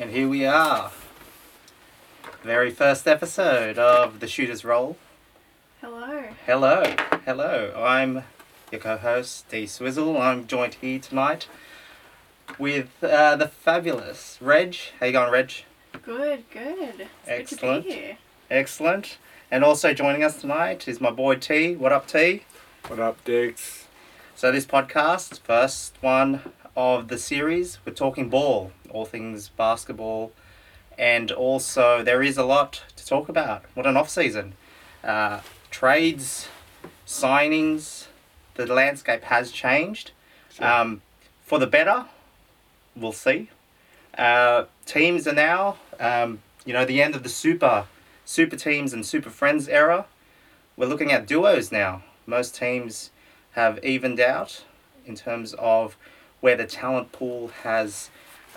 And here we are. Very first episode of The Shooter's Roll. Hello. Hello, hello. I'm your co-host, D Swizzle. I'm joined here tonight with uh, the fabulous Reg. How you going, Reg? Good, good. It's Excellent. good to be here. Excellent. And also joining us tonight is my boy T. What up, T? What up, Dix? So this podcast, first one of the series, we're talking ball, all things basketball, and also there is a lot to talk about. What an off season, uh, trades, signings. The landscape has changed, um, for the better. We'll see. Uh, teams are now, um, you know, the end of the super, super teams and super friends era. We're looking at duos now. Most teams have evened out in terms of where the talent pool has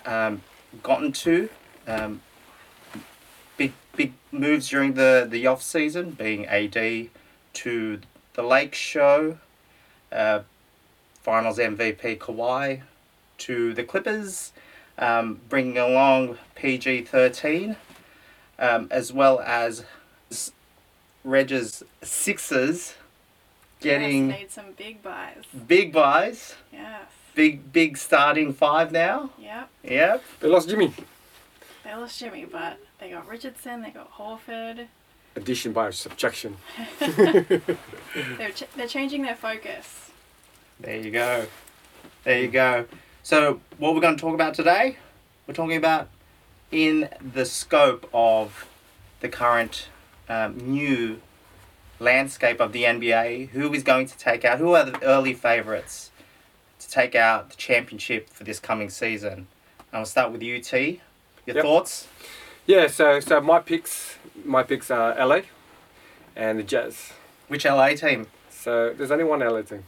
um, gotten to. Um, big big moves during the the off season, being AD to the Lake Show, uh, Finals MVP Kawhi to the Clippers, um, bringing along PG thirteen, um, as well as Reg's Sixers getting Yes, made some big buys. big buys, Yes. Big big starting five now. Yep. Yep. They lost Jimmy. They lost Jimmy, but they got Richardson, they got Horford. Addition by subtraction. They're, ch- they're changing their focus. There you go. There you go. So what we're going to talk about today, we're talking about in the scope of the current um, new landscape of the NBA, who is going to take out, who are the early favourites to take out the championship for this coming season. And we'll start with you, T. Your Yep. thoughts? Yeah, so so my picks my picks are LA and the Jazz. Which LA team? So there's only one LA team.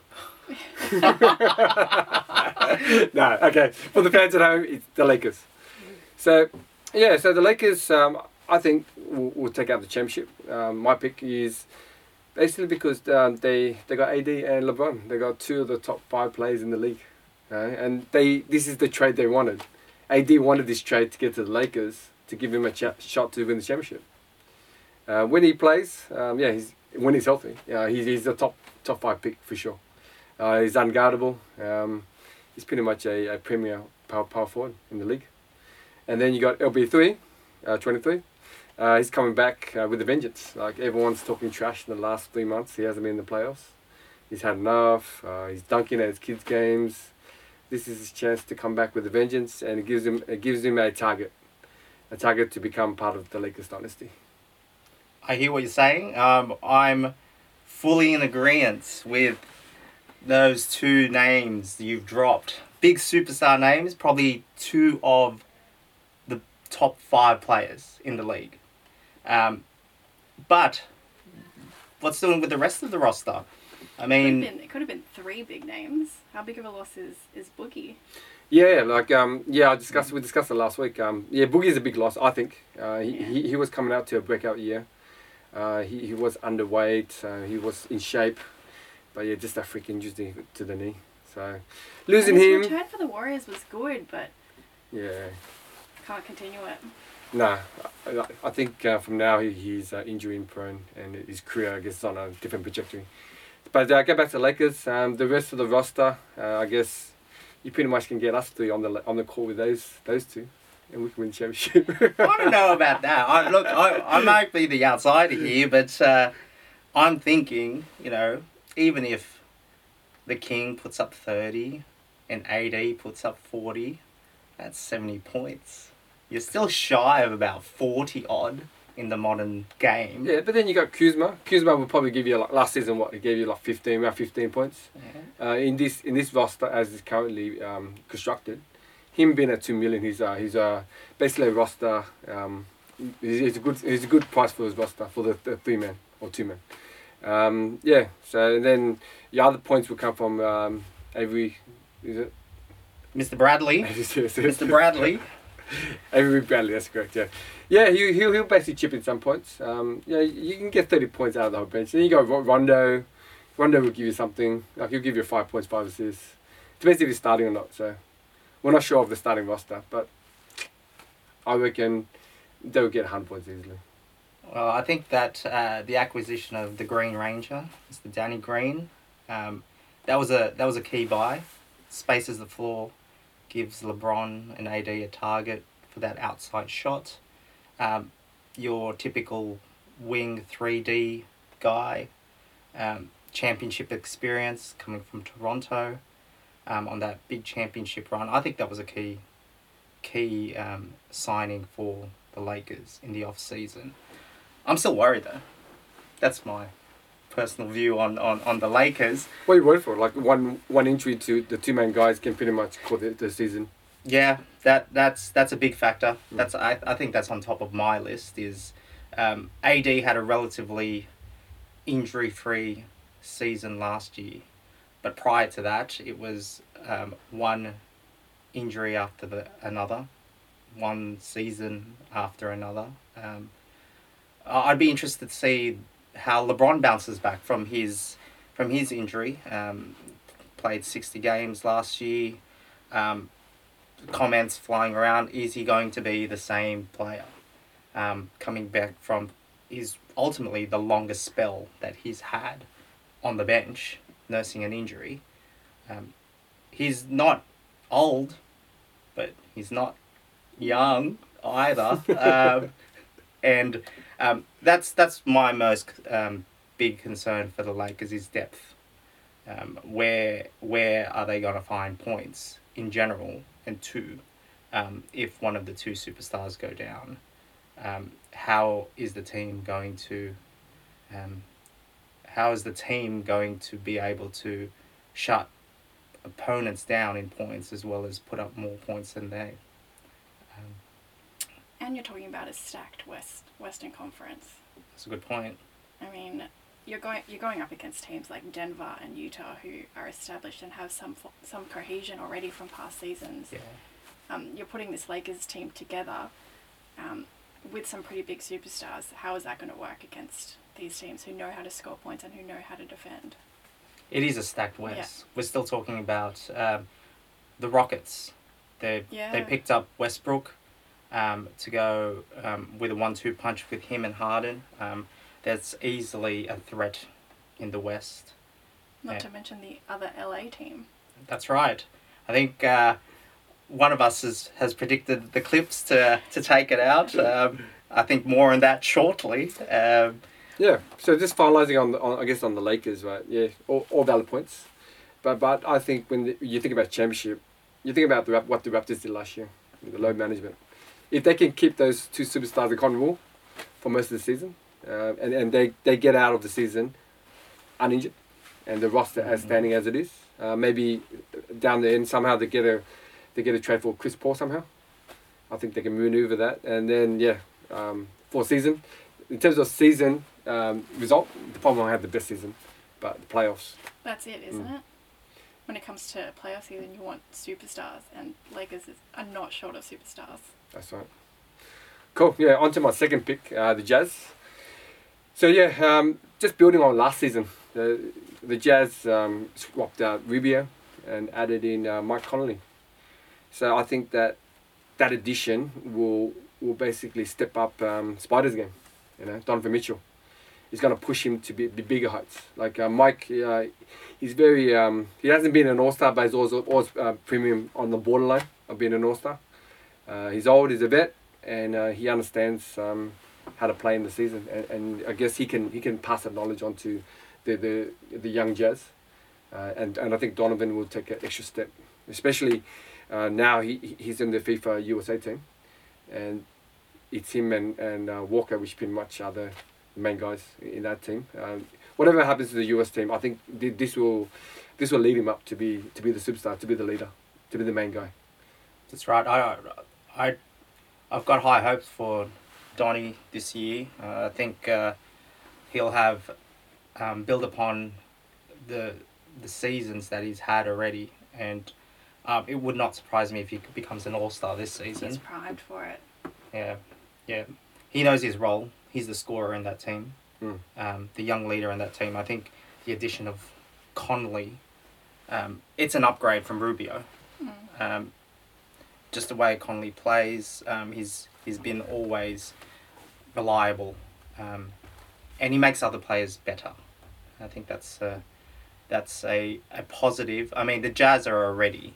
no, okay. For the fans at home, it's the Lakers. So yeah, so the Lakers, um, I think will, will take out the championship. Um, my pick is basically because um, they they got AD and LeBron. They got two of the top five players in the league, and they this is the trade they wanted. AD wanted this trade to get to the Lakers to give him a ch- shot to win the championship. Uh, when he plays, um, yeah, he's when he's healthy, yeah, he's, he's a top top five pick for sure. Uh, he's unguardable. Um, he's pretty much a, a premier power, power forward in the league. And then you got LB3, uh, 23. Uh, he's coming back uh, with a vengeance. Like everyone's talking trash in the last three months. He hasn't been in the playoffs. He's had enough. Uh, he's dunking at his kids' games. This is his chance to come back with a vengeance, and it gives him it gives him a target, a target to become part of the Lakers dynasty. I hear what you're saying. Um, I'm fully in agreement with those two names you've dropped. Big superstar names, probably two of the top five players in the league. Um, but what's doing with the rest of the roster? I Could have mean, been, it could have been three big names. How big of a loss is, is Boogie? Yeah, like um, yeah, I discussed we discussed it last week. Um, yeah, Boogie's a big loss. I think uh, he, Yeah. he he was coming out to a breakout year. Uh, he he was underweight. Uh, he was in shape, but yeah, just a freak injury to the knee. So losing And his him, return for the Warriors was good, but yeah, can't continue it. Nah. I, I think uh, from now he, he's uh, injury prone and his career I guess is on a different trajectory. But uh, go back to Lakers. Um, the rest of the roster, uh, I guess, you pretty much can get us three on the on the court with those those two, and we can win the championship. I to know about that. I, look, I, I might be the outsider here, but uh, I'm thinking, you know, even if the King puts up 30 and AD puts up 40, that's 70 points. You're still shy of about 40 odd in the modern game. Yeah, but then you got Kuzma. Kuzma will probably give you like last season what he gave you like fifteen, around fifteen points. Yeah. Uh, in this in this roster as it's currently um, constructed, him being at two million, he's uh, he's uh, basically a roster. Um, he's, he's a good he's a good price for his roster for the, the three man or two man. Um, yeah. So and then the other points will come from um, Avery. Is it? Mr. Bradley. Mr. Bradley. Avery Bradley, that's correct. Yeah, yeah. He he'll, he'll basically chip in some points. Um, yeah, you can get thirty points out of the whole bench. Then you go Rondo. Rondo will give you something. Like he'll give you five points, five assists. Depends if he's starting or not. So we're not sure of the starting roster, but I reckon they'll get 100 points easily. Well, I think that uh, the acquisition of the Green Ranger, Mr. Danny Green, um, that was a that was a key buy. Spaces the floor, gives LeBron and AD a target for that outside shot. Um, your typical wing three D guy, um, championship experience coming from Toronto, um, on that big championship run. I think that was a key key um, signing for the Lakers in the off season. I'm still worried though. That's my personal view on, on, on the Lakers. What are you worried for? Like one one injury to the two main guys can pretty much call the, the season. Yeah, that that's that's a big factor. That's I, I think that's on top of my list. Is um, AD had a relatively injury free season last year, but prior to that, it was um, one injury after the another, one season after another. Um, I'd be interested to see how LeBron bounces back from his from his injury. Um, played sixty games last year. Um, comments flying around: Is he going to be the same player? Um, coming back from his ultimately the longest spell that he's had on the bench, nursing an injury. Um, he's not old, but he's not young either. um, and um, that's that's my most um, big concern for the Lakers is depth. Um, where where are they going to find points in general? And two, um, if one of the two superstars go down, um, how is the team going to um, how is the team going to be able to shut opponents down in points as well as put up more points than they? And you're talking about a stacked West Western Conference. that's a good point. I mean, you're going you're going up against teams like Denver and Utah who are established and have some some cohesion already from past seasons. Yeah. Um, you're putting this Lakers team together um, with some pretty big superstars. How is that going to work against these teams who know how to score points and who know how to defend? It is a stacked West. We're still talking about um, the Rockets. They yeah. they picked up Westbrook um, to go um, with a one-two punch with him and Harden. Um, that's easily a threat in the West. Not Yeah. to mention the other LA team. That's right. I think uh, one of us has, has predicted the Clips to to take it out. Um, I think more on that shortly. Um, Yeah. So just finalizing on, the, on I guess on the Lakers, right? Yeah, all, all valid points, but but I think when the, you think about championship, you think about the what the Raptors did last year, the load management. If they can keep those two superstars in Conwell for most of the season, uh, and and they, they get out of the season uninjured, and the roster as Mhm. standing as it is, uh, maybe down the end somehow they get a they get a trade for Chris Paul somehow. I think they can maneuver that, and then yeah, um, for season, in terms of season um, result, the problem I had the best season, but the playoffs. That's it, isn't Mm. it? When it comes to playoff season, you want superstars, and Lakers is, are not short of superstars. That's right. Cool. Yeah, on to my second pick, uh, the Jazz. So yeah, um, just building on last season, the the Jazz um, swapped out Rubio and added in uh, Mike Conley. So I think that that addition will will basically step up um, Spiders' game. You know, Donovan Mitchell. He's going to push him to be, be bigger heights. Like uh, Mike, uh, he's very. Um, he hasn't been an All Star, but he's always, always uh, premium on the borderline of being an All Star. Uh, he's old, he's a vet, and uh, he understands um, how to play in the season. And, and I guess he can he can pass that knowledge on to the the, the young Jazz. Uh, and, and I think Donovan will take an extra step, especially uh, now he, he- he's in the FIBA USA team. And it's him and, and uh, Walker, which pretty much are the main guys in that team. Um, whatever happens to the US team, I think thi- this will this will lead him up to be to be the superstar, to be the leader, to be the main guy. That's right. I, I, I've got high hopes for Donny this year. Uh, I think uh, he'll have um, build upon the the seasons that he's had already, and um, it would not surprise me if he becomes an all star this season. He's primed for it. Yeah, yeah. He knows his role. He's the scorer in that team, Mm. um, the young leader in that team. I think the addition of Conley, um, it's an upgrade from Rubio. Mm. Just the way Conley plays. Um, he's he's been always reliable, um, and he makes other players better. I think that's uh, that's a, a positive. I mean, the Jazz are already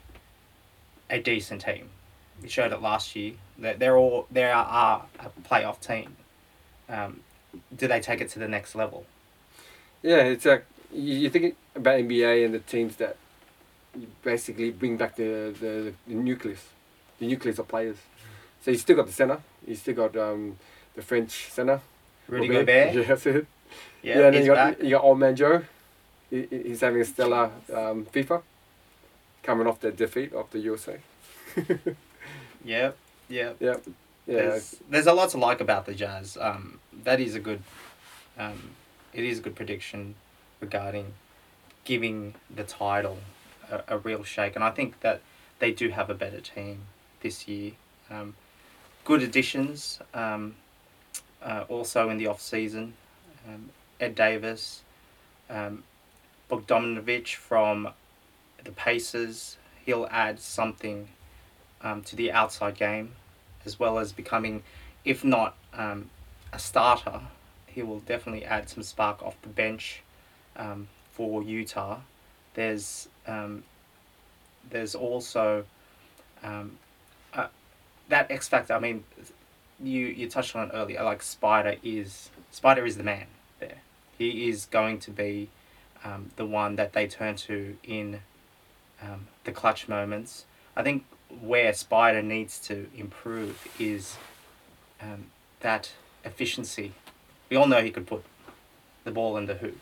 a decent team. We showed it last year. That they're all they are a playoff team. Um, do they take it to the next level? Yeah, it's you, you think about NBA and the teams that basically bring back the, the, the nucleus, the nucleus of players. So you still got the center. You still got um, the French center. Rudy Gobert. Gobert. Yeah, that's it. Yeah, Yeah, and then you got back. you got old man Joe. He, he- he's having a stellar um, FIBA, coming off the defeat of the USA. Yep, yep. Yeah, yeah, There's, there's a lot to like about the Jazz. Um, that is a good, um, it is a good prediction regarding giving the title a, a real shake, and I think that they do have a better team this year. Um, good additions. Um, uh, also in the off season, um, Ed Davis, um, Bogdanovic from the Pacers. He'll add something um, to the outside game as well as becoming, if not um, a starter, he will definitely add some spark off the bench for Utah. There's there's also um, that X factor. I mean, you you touched on it earlier. Like Spider is Spider is the man there. He is going to be um, the one that they turn to in um, the clutch moments. I think where Spider needs to improve is um, that efficiency. We all know he could put the ball in the hoop.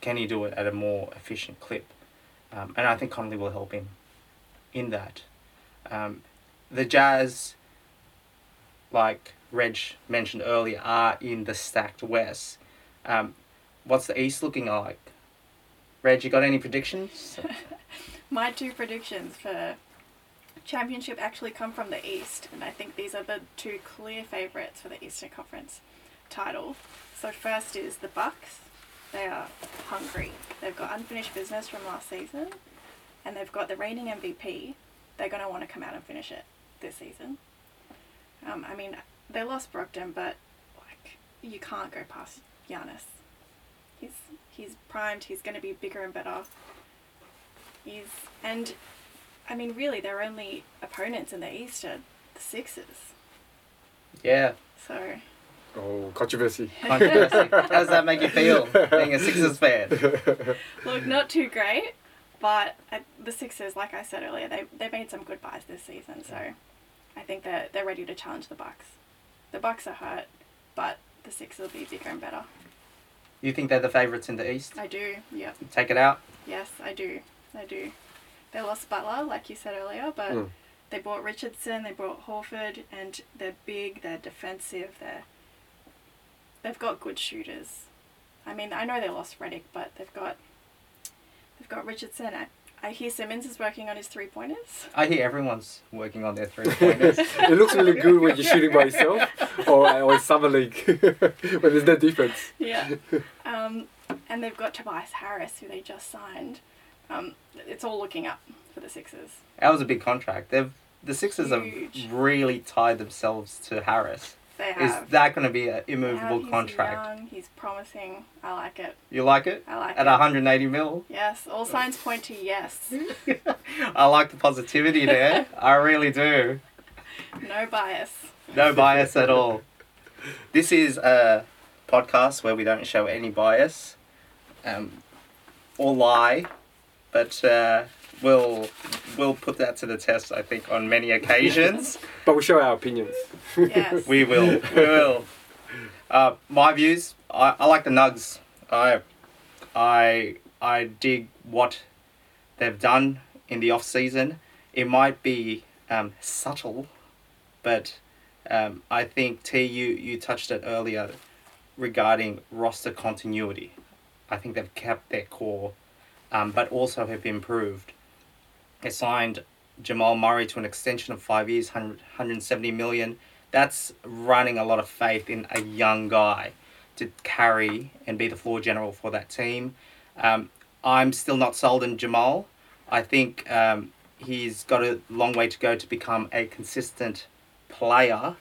Can he do it at a more efficient clip? Um, and I think Conley will help him in that. Um, the Jazz, like Reg mentioned earlier, are in the stacked West. Um, what's the East looking like? Reg, you got any predictions? My two predictions for championship actually come from the East, and I think these are the two clear favourites for the Eastern Conference title. So first is the Bucks. They are hungry. They've got unfinished business from last season, and they've got the reigning MVP. They're going to want to come out and finish it this season. Um, I mean, they lost Brogdon, but like you can't go past Giannis. He's he's primed. He's going to be bigger and better. He's and I mean, really, their only opponents in the East are the Sixers. yeah. So Oh, controversy. Controversy. How does that make you feel, being a Sixers fan? look, not too great, but uh, the Sixers, like I said earlier, they they made some good buys this season. So I think they're they're ready to challenge the Bucks. The Bucks are hurt, but the Sixers will be bigger and better. You think they're the favourites in the East? I do. Yep. Take it out. Yes, I do. I do. They lost Butler, like you said earlier, but Mm. they brought Richardson, they brought Horford, and they're big, they're defensive, they're they've got good shooters. I mean, I know they lost Redick, but they've got they've got Richardson. I, I hear Simmons is working on his three pointers. I hear everyone's working on their three pointers. it looks really good when you're shooting by yourself, or or in summer league when there's no defense. Yeah. Um, and they've got Tobias Harris, who they just signed. Um, it's all looking up for the Sixers. that was a big contract. They've the Sixers Huge. have really tied themselves to Harris. They Is that going to be an immovable he's contract? Young, he's promising. I like it. You like it? I like it. At 180 mil? Yes, all signs point to yes. I like the positivity there. I really do. No bias. No bias at all. This is a podcast where we don't show any bias um, or lie, but uh, we'll we'll put that to the test. I think on many occasions But we show our opinions. Yes. we will. We will. Uh, my views. I, I like the Nugs. I I I dig what they've done in the off season. It might be um, subtle, but um, I think T you you touched it earlier regarding roster continuity. I think they've kept their core, um, but also have improved. They signed Jamal Murray to an extension of five years, 100, 170 million. That's running a lot of faith in a young guy to carry and be the floor general for that team. Um, I'm still not sold on Jamal. I think um, he's got a long way to go to become a consistent player,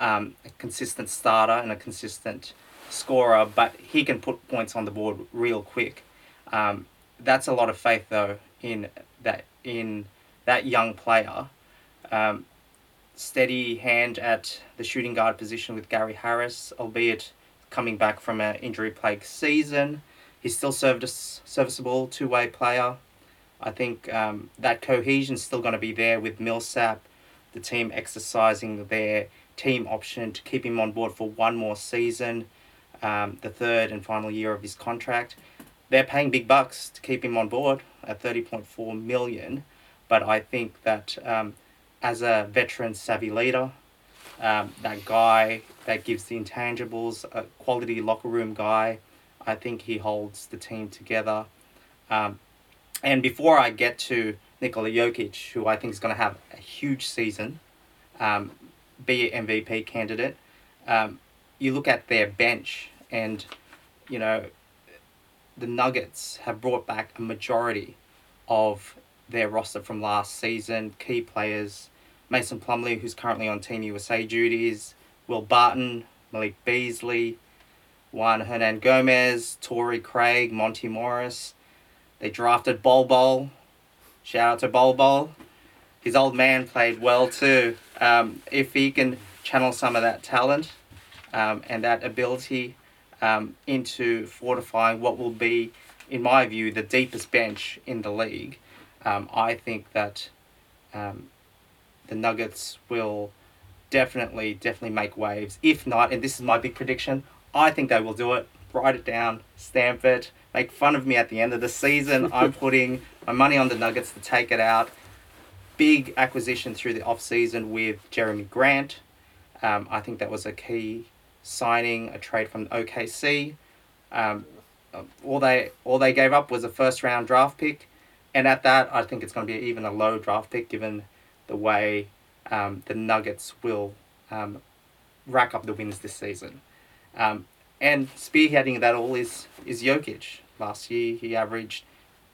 um, a consistent starter, and a consistent scorer. But he can put points on the board real quick. Um, that's a lot of faith, though, in that in that young player. Um, steady hand at the shooting guard position with Gary Harris, albeit coming back from an injury plagued season. He's still served a serviceable two way player. I think um, that cohesion's still going to be there with Millsap, the team exercising their team option to keep him on board for one more season, um, the third and final year of his contract. They're paying big bucks to keep him on board at 30.4 million, but I think that um, as a veteran savvy leader, um, that guy that gives the intangibles, a quality locker room guy, I think he holds the team together. Um, and before I get to Nikola Jokic, who I think is going to have a huge season, um, be an MVP candidate, um, you look at their bench and, you know, the Nuggets have brought back a majority of their roster from last season, key players, Mason Plumlee, who's currently on Team USA duties, Will Barton, Malik Beasley, Juan Hernangomez, Torrey Craig, Monte Morris. They drafted Bol Bol. Shout out to Bol Bol. His old man played well too. Um, if he can channel some of that talent um, and that ability um, into fortifying what will be, in my view, the deepest bench in the league, um, I think that um, the Nuggets will definitely, definitely make waves. If not, and this is my big prediction, I think they will do it. Write it down, stamp it, make fun of me at the end of the season. I'm putting my money on the Nuggets to take it out. Big acquisition through the off season with Jerami Grant. Um, I think that was a key signing, a trade from OKC. Um, all they all they gave up was a first round draft pick, and at that, I think it's going to be even a low draft pick given the way um, the Nuggets will um, rack up the wins this season. Um, and spearheading that all is is Jokic. Last year he averaged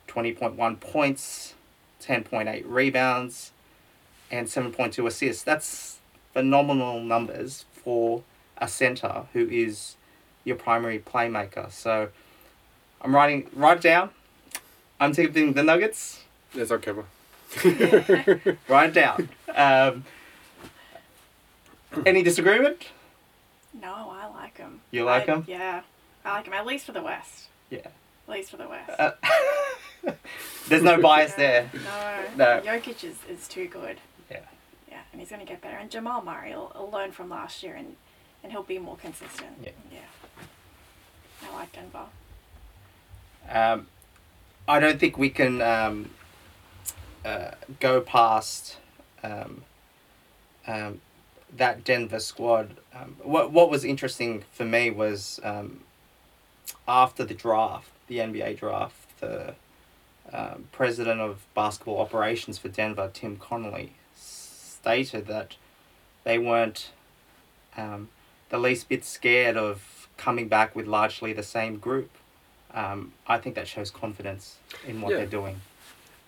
twenty point one points, ten point eight rebounds, and seven point two assists. That's phenomenal numbers for a center who is your primary playmaker. So I'm writing write it down. I'm taking the Nuggets. Yes, okay. bro. Write it down. Um, any disagreement? No, I like him. You like I- 'em? Yeah, I like him. At least for the West. Yeah. At least for the West. Uh, there's no bias there. No, No. Jokic is, is too good. Yeah. Yeah, and he's going to get better. And Jamal Murray will, will learn from last year and, and he'll be more consistent. Yeah. Yeah. I like Denver. Um, I don't think we can um, uh, go past um, um, that Denver squad. Um, what what was interesting for me was um, after the draft, the NBA draft, the um, president of basketball operations for Denver, Tim Connolly, stated that they weren't um, the least bit scared of coming back with largely the same group. Um, I think that shows confidence in what Yeah. they're doing.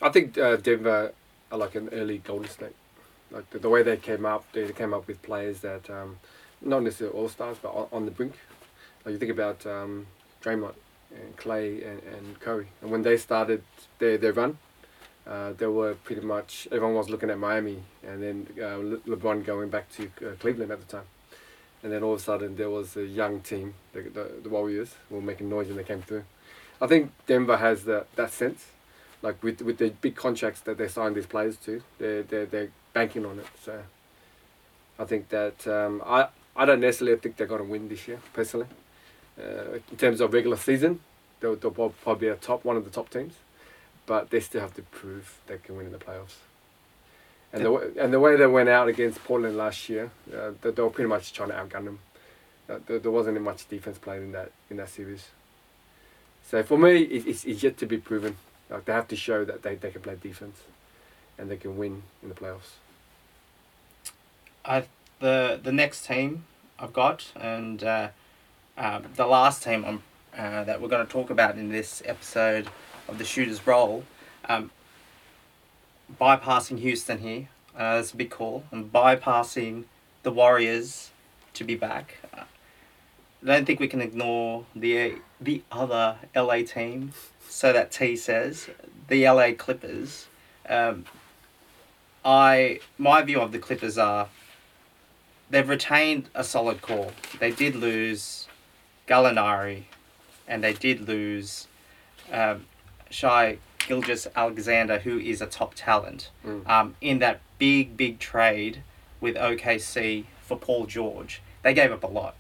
I think uh, Denver are like an early Golden State. Like the, the way they came up, they came up with players that um, not necessarily all stars, but on, on the brink. Like you think about um, Draymond and Clay and, and Curry, and when they started their their run, uh, they were pretty much everyone was looking at Miami, and then uh, Le- LeBron going back to uh, Cleveland at the time, and then all of a sudden there was a young team, the the, the Warriors, were making noise when they came through. I think Denver has that that sense like with with the big contracts that they signed these players to, they they they're banking on it. So I think that um, I I don't necessarily think they're going to win this year personally. Uh, in terms of regular season, they'll, they'll probably be a top one of the top teams, but they still have to prove they can win in the playoffs. And the way, and the way they went out against Portland last year, uh, they, they were pretty much trying to outgun them. Uh, there, there wasn't much defense played in that in that series. So for me, it, it's, it's yet to be proven. Like they have to show that they, they can play defense, and they can win in the playoffs. I the the next team I've got and uh, um, the last team uh, that we're going to talk about in this episode of the Shooters Roll. Um, bypassing Houston here. Uh, that's a big call. And bypassing the Warriors to be back. Uh, I don't think we can ignore the the other LA team. So that T says the LA Clippers. Um, I my view of the Clippers are they've retained a solid core. They did lose Gallinari, and they did lose um, Shai Gilgeous Alexander, who is a top talent, Mm. um, in that big big trade with OKC for Paul George. They gave up a lot.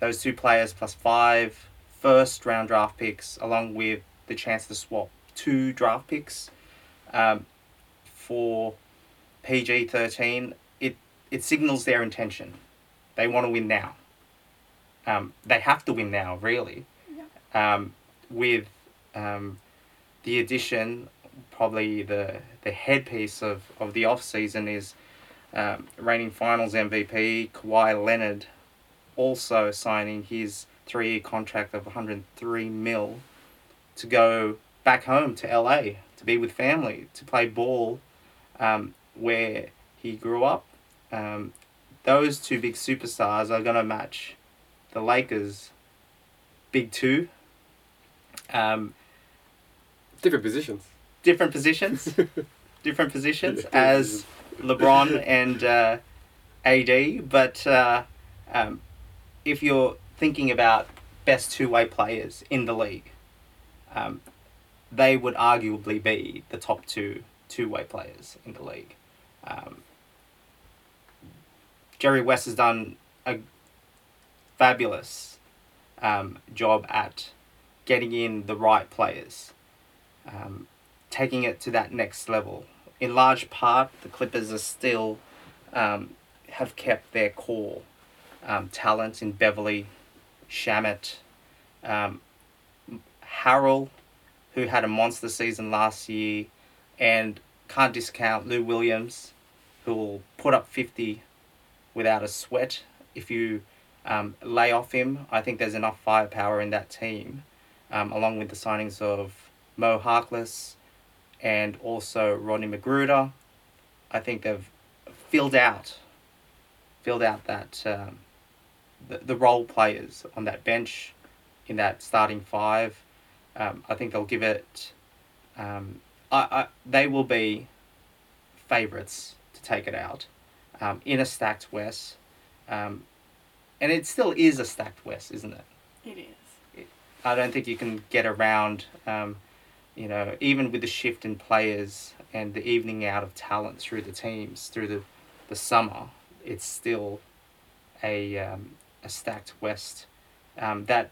Those two players plus five first round draft picks, along with the chance to swap two draft picks um, for PG thirteen. It it signals their intention. They want to win now. Um, they have to win now, really. Um, with um, the addition, probably the the headpiece of, of the off season is um, reigning Finals MVP Kawhi Leonard, also signing his three year contract of one hundred three mil to go back home to LA to be with family to play ball, um, where he grew up. Um, those two big superstars are gonna match the Lakers' big two. Um, Different positions. different positions, different positions as LeBron and uh, AD. But uh, um, if you're thinking about best two way players in the league, um, they would arguably be the top two two way players in the league. Um, Jerry West has done a fabulous um, job at getting in the right players, um, taking it to that next level. In large part, the Clippers are still um, have kept their core um, talent in Beverley, Shamet, um, Harrell, who had a monster season last year, and can't discount Lou Williams, who will put up 50 without a sweat. If you um, lay off him, I think there's enough firepower in that team, um, along with the signings of Mo Harkless and also Rodney McGruder. I think they've filled out, filled out that um, the, the role players on that bench, in that starting five. Um, I think they'll give it. Um, I, I they will be favourites to take it out um, in a stacked West. Um, and it still is a stacked West, isn't it? It is. I don't think you can get around, um, you know, even with the shift in players and the evening out of talent through the teams through the, the summer, it's still a, um, a stacked West um, that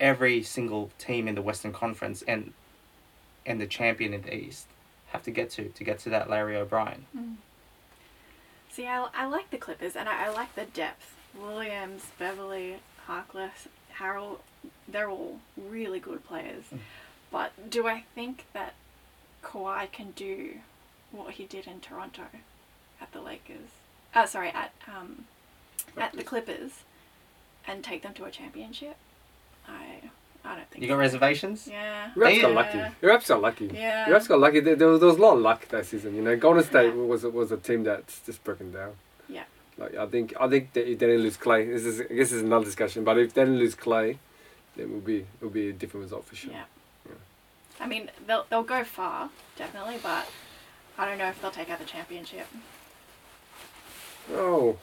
every single team in the Western Conference and and the champion in the East have to get to to get to that Larry O'Brien. See, I, I like the Clippers and I, I like the depth. Williams, Beverley, Harkless, Harrell, they're all really good players. Mm. But do I think that Kawhi can do what he did in Toronto at the Lakers? Uh, sorry, at um, at the Clippers, and take them to a championship? I I don't think. You got so. reservations? Yeah. Raps got Yeah. lucky. The Raps got lucky. Yeah. The Raps got lucky. There, there, was, there was a lot of luck that season. You know, Golden State was was a team that's just broken down. Yeah. Like I think I think that if they didn't lose Clay, this is I guess this is another discussion. But if they didn't lose Clay, then it will be it will be a different result for sure. Yeah. I mean, they'll they'll go far definitely, but I don't know if they'll take out the championship. Oh,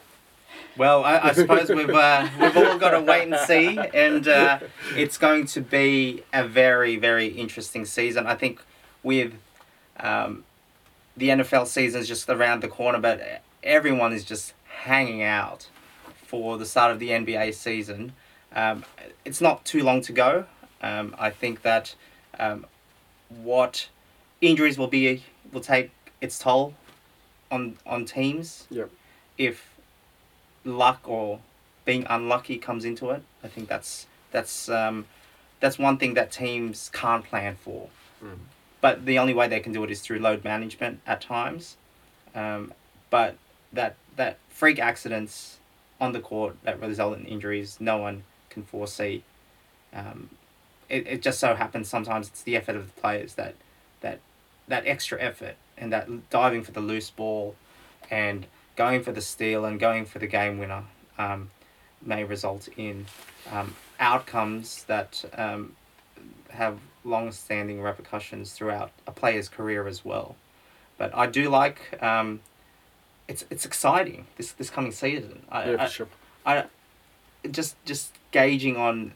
Well, I, I suppose we've uh, we've all got to wait and see, and uh, it's going to be a very very interesting season. I think with um, the NFL season is just around the corner, but everyone is just hanging out for the start of the NBA season. Um, it's not too long to go. Um, I think that um, what injuries will be will take its toll on on teams Yep. if luck or being unlucky comes into it. I think that's that's um, that's one thing that teams can't plan for. Mm. But the only way they can do it is through load management at times. Um, but that that freak accidents on the court that result in injuries, no one can foresee. Um, it, it just so happens sometimes it's the effort of the players that that that extra effort and that diving for the loose ball, and going for the steal and going for the game winner, um, may result in um, outcomes that um, have long-standing repercussions throughout a player's career as well. But I do like. Um, it's it's exciting this this coming season. I, Yeah, I, sure. I just just gauging on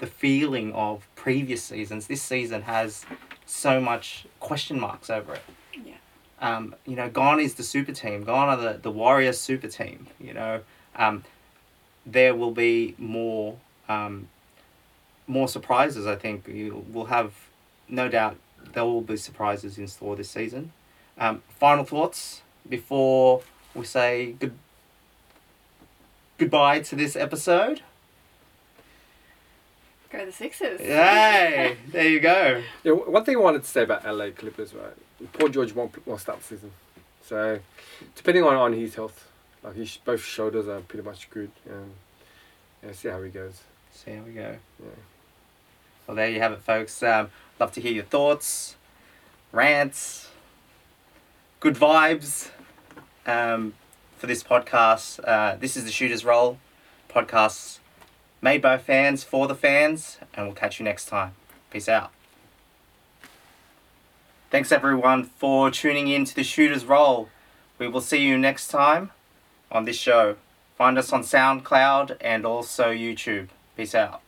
the feeling of previous seasons. This season has so much question marks over it. Yeah. Um, you know, gone is the super team. Gone are the the Warriors super team. You know, um, there will be more um, more surprises. I think you will have no doubt there will be surprises in store this season. Um, final thoughts before we say good goodbye to this episode. Go the Sixers. Yay! there you go. Yeah, one thing I wanted to say about LA Clippers, right? Paul George won't, won't start the season. So, depending on, on his health, like his both shoulders are pretty much good. And yeah, see how he goes. So here we go. Yeah. Well, there you have it, folks. Um, love to hear your thoughts, rants, good vibes um, for this podcast. Uh, this is the Shooter's Roll podcast made by fans for the fans, and we'll catch you next time. Peace out. Thanks, everyone, for tuning in to the Shooter's Roll. We will see you next time on this show. Find us on SoundCloud and also YouTube. Peace out.